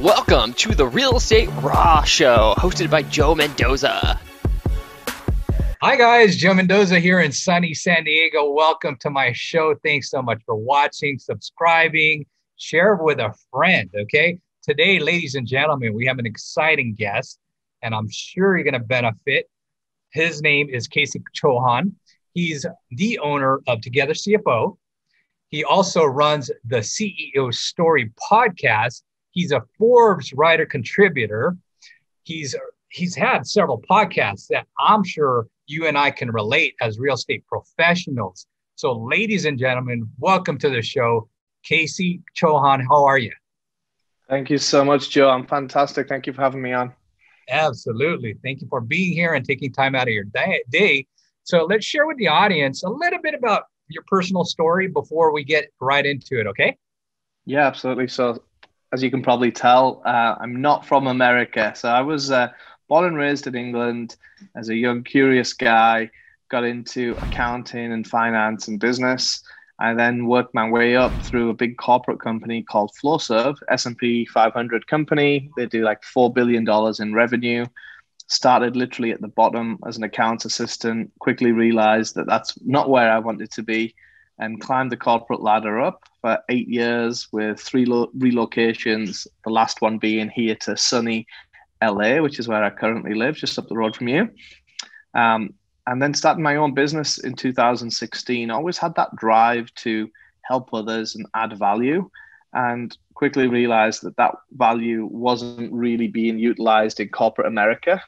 Welcome to the Real Estate Raw Show, hosted by Joe Mendoza. Hi, guys. Joe Mendoza here in sunny San Diego. Welcome to my show. Thanks so much for watching, subscribing, share with a friend. Okay. Today, ladies and gentlemen, we have an exciting guest, and I'm sure you're going to benefit. His name is KC Chohan. He's the owner of Together CFO. He also runs the CEO Story podcast. He's a Forbes writer contributor. He's he's had several podcasts that I'm sure you and I can relate as real estate professionals. So, ladies and gentlemen, welcome to the show. KC Chohan. how are you? Thank you so much, Joe. I'm fantastic. Thank you for having me on. Absolutely. Thank you for being here and taking time out of your day. So, let's share with the audience a little bit about your personal story before we get right into it, okay? Yeah, absolutely. So, as you can probably tell, uh, I'm not from America. So, I was uh, born and raised in England as a young, curious guy, got into accounting and finance and business. I then worked my way up through a big corporate company called Flowserve, S&P 500 company. They do like $4 billion in revenue. Started literally at the bottom as an accounts assistant, quickly realized that that's not where I wanted to be and climbed the corporate ladder up for eight years with three lo- relocations, the last one being here to sunny LA, which is where I currently live, just up the road from you. Um, and then starting my own business in 2016. I always had that drive to help others and add value, and quickly realized that that value wasn't really being utilized in corporate America.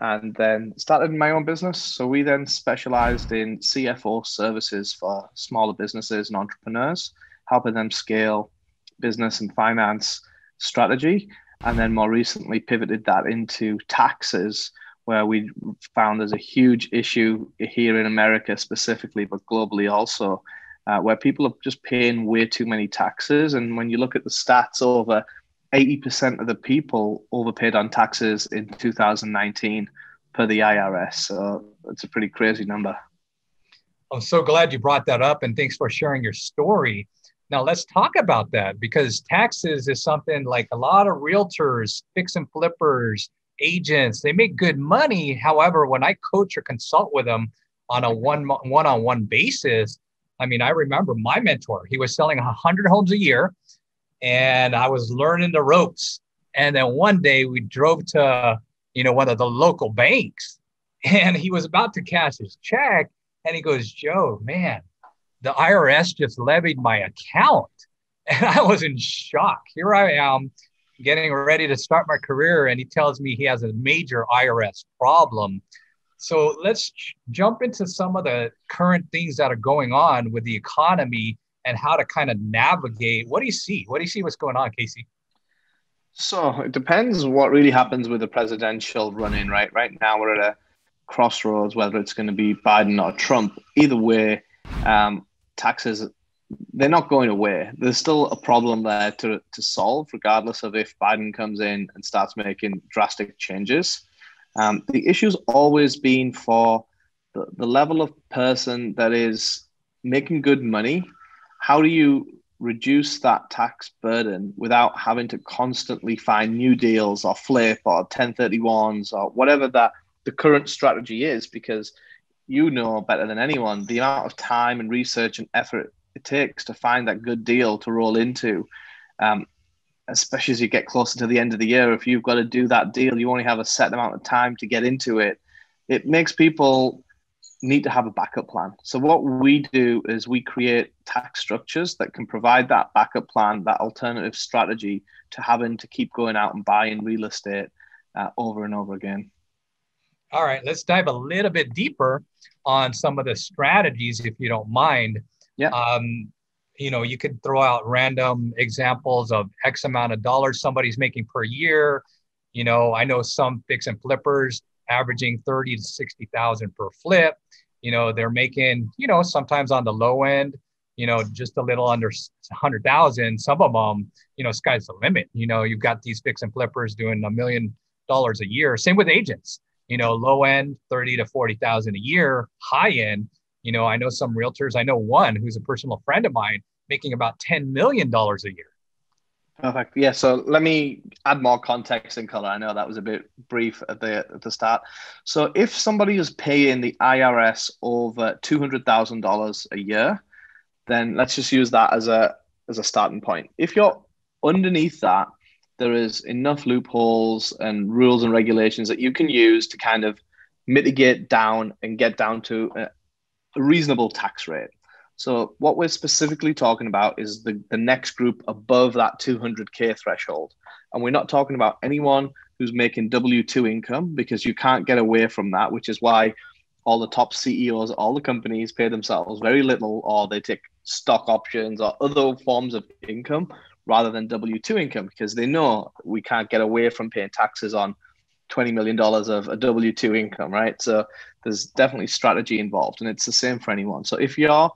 And then started my own business. So we then specialized in CFO services for smaller businesses and entrepreneurs, helping them scale business and finance strategy and then more recently pivoted that into taxes where we found there's a huge issue here in america specifically but globally also uh, where people are just paying way too many taxes and when you look at the stats over 80% of the people overpaid on taxes in 2019 per the irs so it's a pretty crazy number. I'm so glad you brought that up and thanks for sharing your story. Now let's talk about that because taxes is something like a lot of realtors, fix and flippers, agents, they make good money. However, when I coach or consult with them on a one one-on-one basis, I mean, I remember my mentor, he was selling 100 homes a year and I was learning the ropes. And then one day we drove to, you know, one of the local banks and he was about to cash his check and he goes, "Joe, man, the IRS just levied my account. And I was in shock. Here I am getting ready to start my career, and he tells me he has a major IRS problem. So let's jump into some of the current things that are going on with the economy and how to kind of navigate. What do you see? What do you see what's going on, KC? So it depends what really happens with the presidential run in, right? Right now, we're at a crossroads, whether it's going to be Biden or Trump. Either way, um, taxes they're not going away. There's still a problem there to, to solve, regardless of if Biden comes in and starts making drastic changes. Um, the issue's always been for the, the level of person that is making good money. How do you reduce that tax burden without having to constantly find new deals or flip or 1031s or whatever that the current strategy is? Because you know better than anyone the amount of time and research and effort it takes to find that good deal to roll into. Um, especially as you get closer to the end of the year, if you've got to do that deal, you only have a set amount of time to get into it. It makes people need to have a backup plan. So what we do is we create tax structures that can provide that backup plan, that alternative strategy to having to keep going out and buying real estate uh, over and over again. All right, let's dive a little bit deeper on some of the strategies, if you don't mind. Yeah. Um, you know, you could throw out random examples of X amount of dollars somebody's making per year. You know, I know some fix and flippers averaging 30 to 60,000 per flip. You know, they're making, you know, sometimes on the low end, you know, just a little under 100,000. Some of them, you know, sky's the limit. You know, you've got these fix and flippers doing a million dollars a year. Same with agents you know, low end 30 to 40,000 a year, high end, you know, I know some realtors, I know one who's a personal friend of mine making about $10 million a year. Perfect. Yeah. So let me add more context and color. I know that was a bit brief at the at the start. So if somebody is paying the IRS over two hundred thousand dollars a year, then let's just use that as a as a starting point. If you're underneath that, there is enough loopholes and rules and regulations that you can use to kind of mitigate down and get down to a, reasonable tax rate. So what we're specifically talking about is the, the next group above that 200K threshold. And we're not talking about anyone who's making W2 income because you can't get away from that, which is why all the top CEOs, all the companies pay themselves very little or they take stock options or other forms of income rather than W 2 income because they know we can't get away from paying taxes on $20 million of a W 2 income, right? So there's definitely strategy involved, and it's the same for anyone. So if you're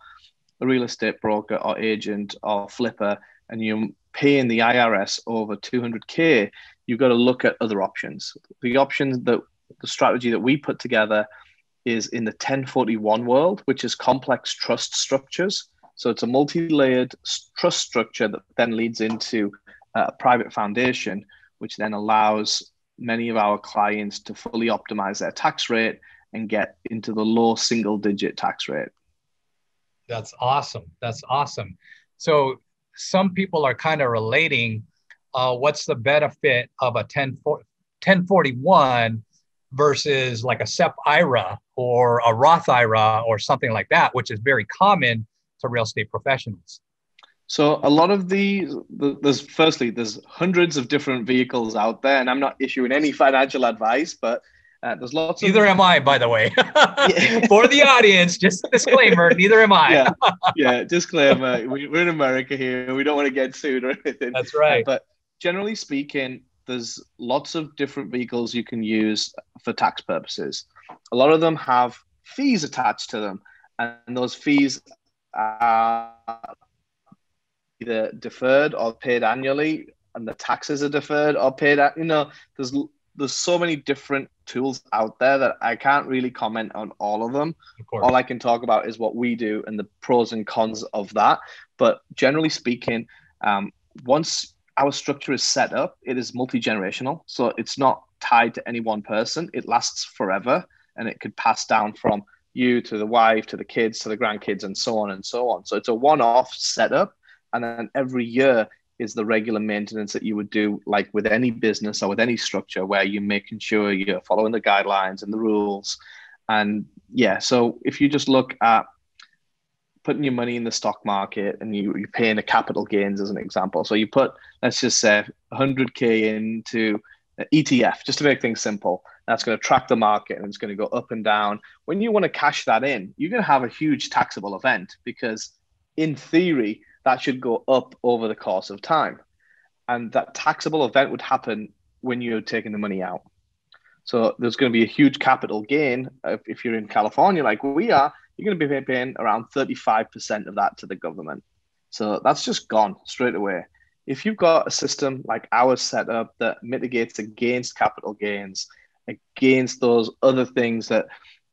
a real estate broker or agent or flipper and you're paying the IRS over 200K, you've got to look at other options. The options that the strategy that we put together is in the 1041 world, which is complex trust structures. So it's a multi-layered trust structure that then leads into a private foundation, which then allows many of our clients to fully optimize their tax rate and get into the low single-digit tax rate. That's awesome. That's awesome. So some people are kind of relating uh, what's the benefit of a 10, 1041 versus like a SEP IRA or a Roth IRA or something like that, which is very common to real estate professionals? So a lot of the, the, there's firstly there's hundreds of different vehicles out there, and I'm not issuing any financial advice, but uh, there's lots. Of neither of, am I, by the way. For the audience, just disclaimer: neither am I. yeah, yeah. Disclaimer: we, are in America here. We don't want to get sued or anything. That's right. But generally speaking, there's lots of different vehicles you can use for tax purposes. A lot of them have fees attached to them, and those fees are either deferred or paid annually, and the taxes are deferred or paid. You know, there's there's so many different tools out there that I can't really comment on all of them. Of all I can talk about is what we do and the pros and cons of that. But generally speaking, um, once our structure is set up, it is multi generational. So it's not tied to any one person. It lasts forever, and it could pass down from you to the wife to the kids to the grandkids and so on and so on. So it's a one-off setup, and then every year is the regular maintenance that you would do, like with any business or with any structure, where you're making sure you're following the guidelines and the rules. And yeah, so if you just look at putting your money in the stock market and you, you're paying a capital gains as an example. So you put, let's just say, 100K into ETF, just to make things simple. That's going to track the market and it's going to go up and down. When you want to cash that in, you're going to have a huge taxable event because, in theory, that should go up over the course of time. And that taxable event would happen when you're taking the money out. So there's going to be a huge capital gain if you're in California, like we are. You're going to be paying around 35% of that to the government. So that's just gone straight away if you've got a system like ours set up that mitigates against capital gains, against those other things that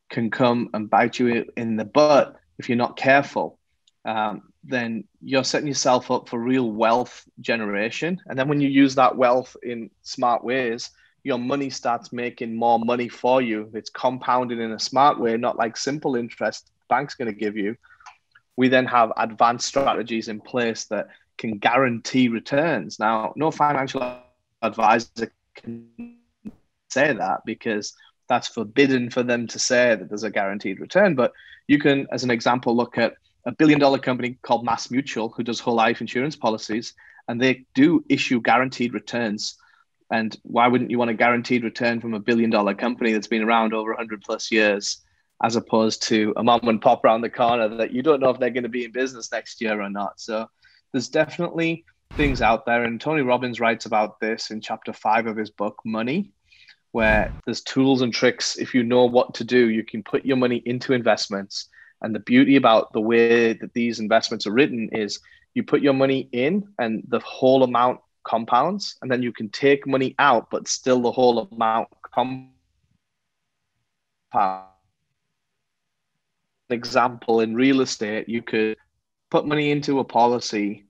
can come and bite you in the butt if you're not careful, um, then you're setting yourself up for real wealth generation. And then when you use that wealth in smart ways, your money starts making more money for you. It's compounded in a smart way, not like simple interest bank's going to give you. We then have advanced strategies in place that can guarantee returns. Now, no financial advisor can say that because that's forbidden for them to say that there's a guaranteed return. But you can, as an example, look at a billion dollar company called Mass Mutual who does whole life insurance policies, and they do issue guaranteed returns. And why wouldn't you want a guaranteed return from a billion dollar company that's been around over 100 plus years, as opposed to a mom and pop around the corner that you don't know if they're going to be in business next year or not? So there's definitely things out there, and Tony Robbins writes about this in chapter five of his book, Money, where there's tools and tricks. If you know what to do, you can put your money into investments. And the beauty about the way that these investments are written is you put your money in, and the whole amount compounds, and then you can take money out, but still the whole amount compounds. An example in real estate, you could put money into a policy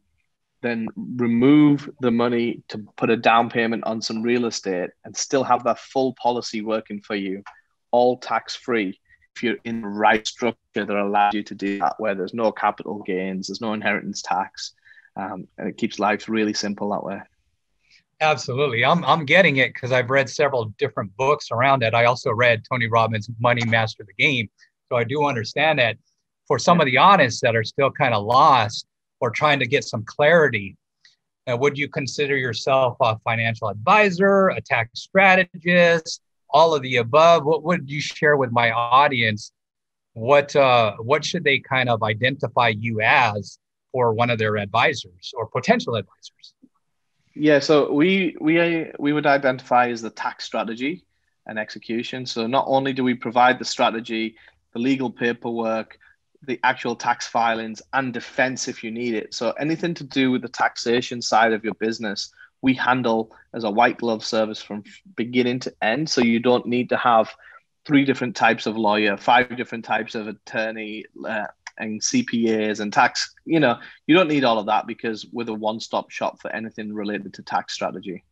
then remove the money to put a down payment on some real estate and still have that full policy working for you, all tax free. If you're in the right structure that allows you to do that, where there's no capital gains, there's no inheritance tax, um, and it keeps life really simple that way. Absolutely. I'm, I'm getting it because I've read several different books around it. I also read Tony Robbins' Money Master the Game. So I do understand that for some of the honest that are still kind of lost or trying to get some clarity, uh, would you consider yourself a financial advisor, a tax strategist, all of the above? What would you share with my audience? What uh, what should they kind of identify you as for one of their advisors or potential advisors? Yeah, so we we we would identify as the tax strategy and execution. So not only do we provide the strategy, the legal paperwork, the actual tax filings, and defense if you need it. So anything to do with the taxation side of your business, we handle as a white glove service from beginning to end. So you don't need to have three different types of lawyer, five different types of attorney, uh, and CPAs and tax. You know, you don't need all of that because we're the one-stop shop for anything related to tax strategy.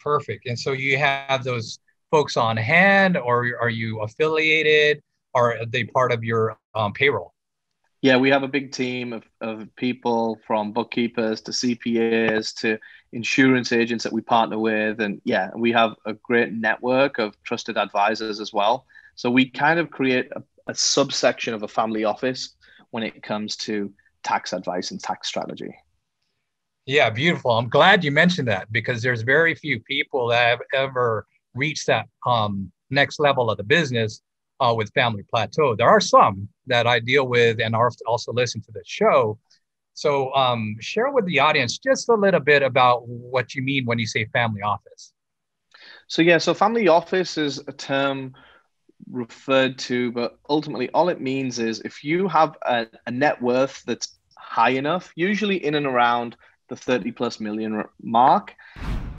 Perfect. And so you have those folks on hand, or are you affiliated? Are they part of your um, payroll? Yeah, we have a big team of, of people from bookkeepers to CPAs to insurance agents that we partner with. And yeah, we have a great network of trusted advisors as well. So we kind of create a, a subsection of a family office when it comes to tax advice and tax strategy. Yeah, beautiful. I'm glad you mentioned that because there's very few people that have ever reached that um, next level of the business uh, with Family Plateau. There are some that I deal with and are also listen to the show. So, um, share with the audience just a little bit about what you mean when you say family office. So, yeah, so family office is a term referred to, but ultimately all it means is if you have a, a net worth that's high enough, usually in and around the 30 plus million mark,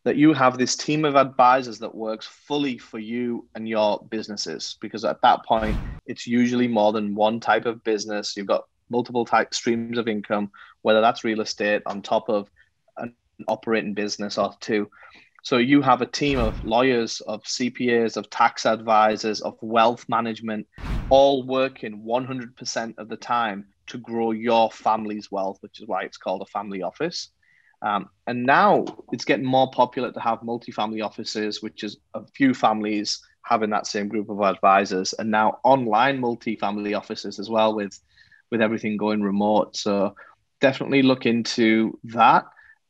that you have this team of advisors that works fully for you and your businesses. Because at that point, it's usually more than one type of business. You've got multiple type streams of income, whether that's real estate on top of an operating business or two. So you have a team of lawyers, of CPAs, of tax advisors, of wealth management, all working 100% of the time to grow your family's wealth, which is why it's called a family office. Um, and now it's getting more popular to have multifamily offices, which is a few families having that same group of advisors, and now online multifamily offices as well with with everything going remote. So definitely look into that.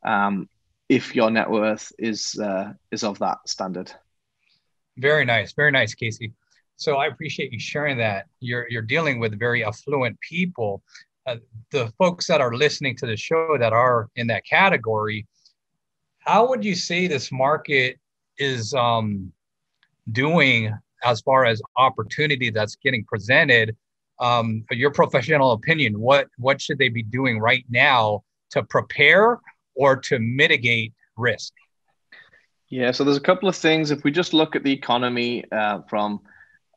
Um, if your net worth is uh, is of that standard. Very nice, very nice, KC. So I appreciate you sharing that. You're you're dealing with very affluent people. Uh, the folks that are listening to the show that are in that category, how would you say this market is um, doing as far as opportunity that's getting presented? Um, your professional opinion, what what should they be doing right now to prepare or to mitigate risk? Yeah, so there's a couple of things. If we just look at the economy uh, from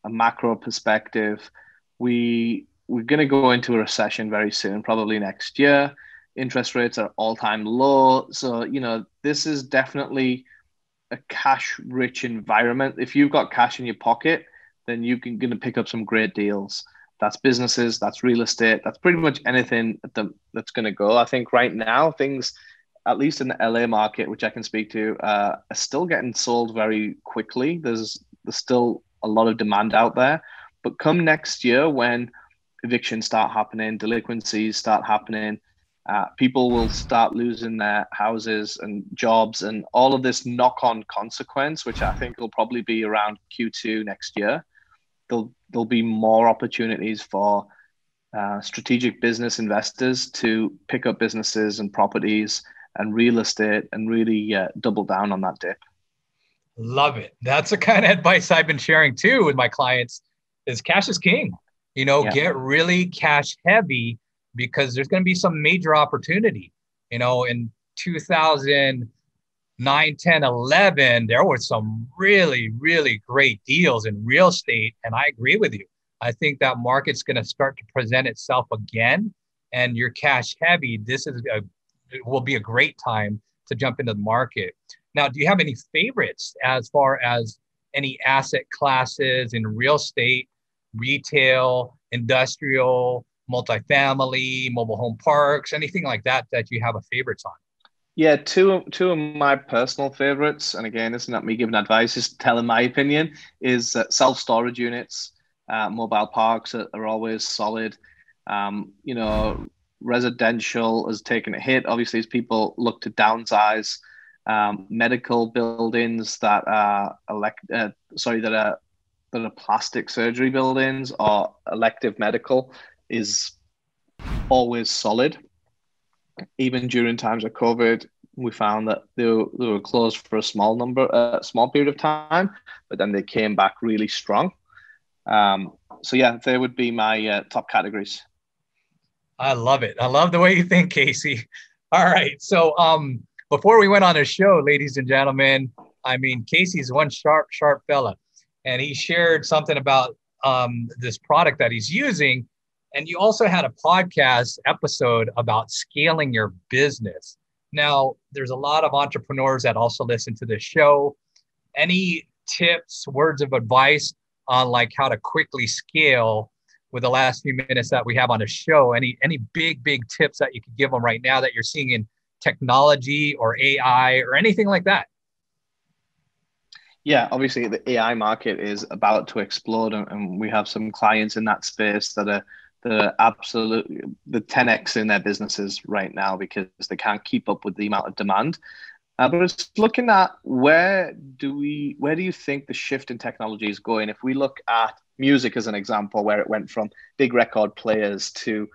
a macro perspective, we we're going to go into a recession very soon, probably next year. Interest rates are all time low, so you know this is definitely a cash-rich environment. If you've got cash in your pocket, then you can going to pick up some great deals. That's businesses, that's real estate, that's pretty much anything that's going to go. I think right now things at least in the LA market, which I can speak to, uh, are still getting sold very quickly. There's there's still a lot of demand out there, but come next year when evictions start happening, delinquencies start happening, uh, people will start losing their houses and jobs, and all of this knock-on consequence, which I think will probably be around Q2 next year. There'll there'll be more opportunities for uh, strategic business investors to pick up businesses and properties and real estate and really uh, double down on that dip. Love it. That's the kind of advice I've been sharing too with my clients is cash is king. You know, yeah. get really cash heavy because there's going to be some major opportunity. You know, in 2009, 10, 11, there were some really, really great deals in real estate. And I agree with you. I think that market's going to start to present itself again. And you're cash heavy. This is a it will be a great time to jump into the market. Now, do you have any favorites as far as any asset classes in real estate, retail, industrial, multifamily, mobile home parks, anything like that that you have a favorites on? Yeah, two two of my personal favorites, and again, it's not me giving advice, just telling my opinion, is uh, self storage units. Uh, mobile parks are, are always solid. Um, you know, residential has taken a hit, obviously, as people look to downsize. Um, medical buildings that are elect, uh, sorry, that are that are plastic surgery buildings or elective medical is always solid. Even during times of COVID, we found that they were, they were closed for a small number, a uh, small period of time, but then they came back really strong. Um, so yeah, they would be my uh, top categories. I love it. I love the way you think, KC. All right. So um, before we went on the show, ladies and gentlemen, I mean, KC's one sharp, sharp fella, and he shared something about um, this product that he's using. And you also had a podcast episode about scaling your business. Now, there's a lot of entrepreneurs that also listen to this show. Any tips, words of advice on like how to quickly scale with the last few minutes that we have on the show? Any any big big tips that you could give them right now that you're seeing in technology or AI or anything like that? Yeah, obviously the AI market is about to explode, and we have some clients in that space that are that are absolutely the 10x in their businesses right now because they can't keep up with the amount of demand. Uh, but it's looking at where do we where do you think the shift in technology is going? If we look at music as an example, where it went from big record players to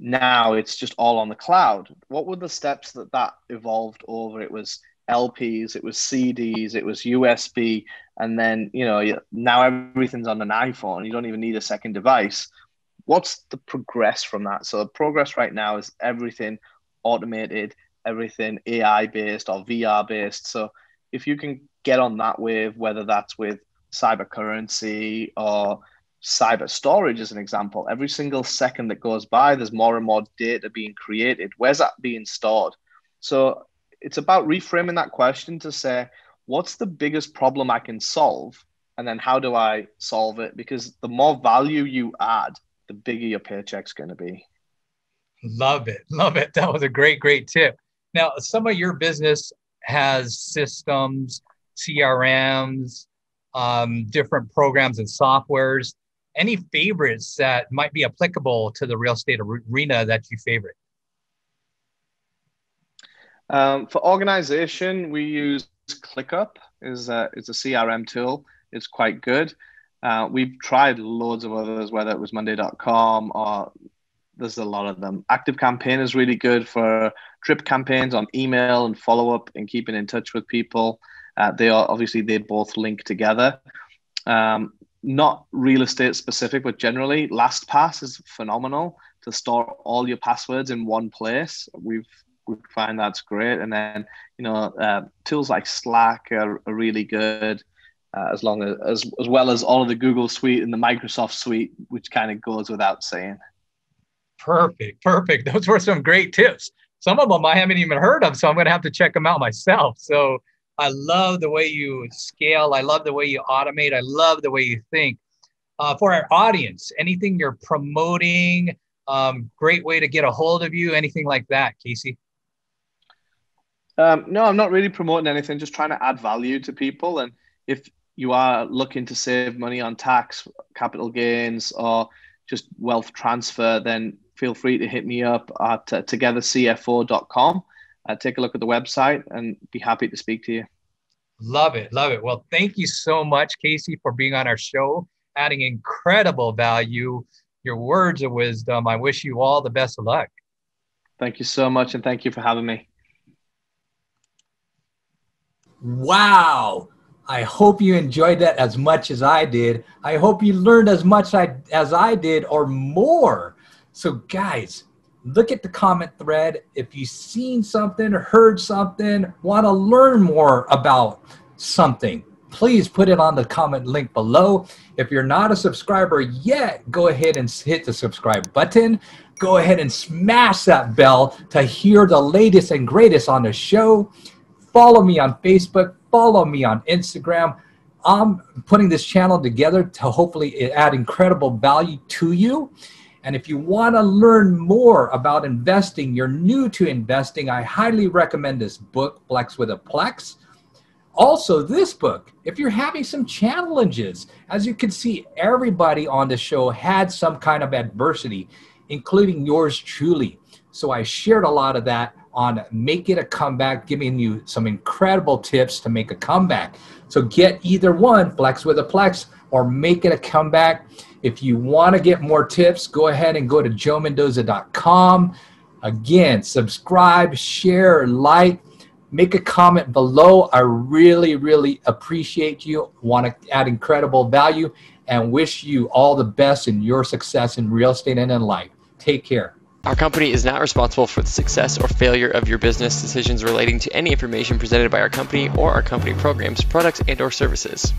now it's just all on the cloud. What were the steps that that evolved over? It was LPs, it was CDs, it was USB, and then you know now everything's on an iPhone. You don't even need a second device. What's the progress from that? So the progress right now is everything automated, everything AI based or VR based. So if you can get on that wave, whether that's with cyber currency or cyber storage as an example every single second that goes by there's more and more data being created where's that being stored so it's about reframing that question to say what's the biggest problem i can solve? And then how do i solve it? Because the more value you add the bigger your paycheck's going to be. Love it. Love it. That was a great great tip. Now some of your business has systems crms um, different programs and softwares. Any favorites that might be applicable to the real estate arena that you favorite? Um, for organization, we use ClickUp is a, is a CRM tool. It's quite good. Uh, we've tried loads of others, whether it was Monday.com or there's a lot of them. Active Campaign is really good for drip campaigns on email and follow up and keeping in touch with people. Uh, they are obviously they both link together. Um, not real estate specific, but generally, LastPass is phenomenal to store all your passwords in one place. We've we find that's great, and then you know uh, tools like Slack are, are really good. Uh, as long as, as as well as all of the Google Suite and the Microsoft Suite, which kind of goes without saying. Perfect, perfect. Those were some great tips. Some of them I haven't even heard of, so I'm going to have to check them out myself. So I love the way you scale. I love the way you automate. I love the way you think. Uh, for our audience, anything you're promoting, um, great way to get a hold of you, anything like that, KC? Um, no, I'm not really promoting anything, just trying to add value to people. And if you are looking to save money on tax, capital gains, or just wealth transfer, then feel free to hit me up at uh, togethercfo.com uh, take a look at the website and be happy to speak to you. Love it. Love it. Well, thank you so much, KC, for being on our show, adding incredible value, your words of wisdom. I wish you all the best of luck. Thank you so much. And thank you for having me. Wow. I hope you enjoyed that as much as I did. I hope you learned as much as I did or more. So, guys, look at the comment thread. If you've seen something heard something, want to learn more about something, please put it on the comment link below. If you're not a subscriber yet, go ahead and hit the subscribe button. Go ahead and smash that bell to hear the latest and greatest on the show. Follow me on Facebook, follow me on Instagram. I'm putting this channel together to hopefully add incredible value to you. And if you want to learn more about investing, you're new to investing, I highly recommend this book, Flex with a Plex. Also, this book, if you're having some challenges, as you can see, everybody on the show had some kind of adversity, including yours truly. So I shared a lot of that on Make It a Comeback, giving you some incredible tips to make a comeback. So get either one, Flex with a Plex or Make It a Comeback. If you want to get more tips, go ahead and go to joemendoza.com. Again, subscribe, share, like, make a comment below. I really, really appreciate you. Want to add incredible value and wish you all the best in your success in real estate and in life. Take care. Our company is not responsible for the success or failure of your business decisions relating to any information presented by our company or our company programs, products, and or services.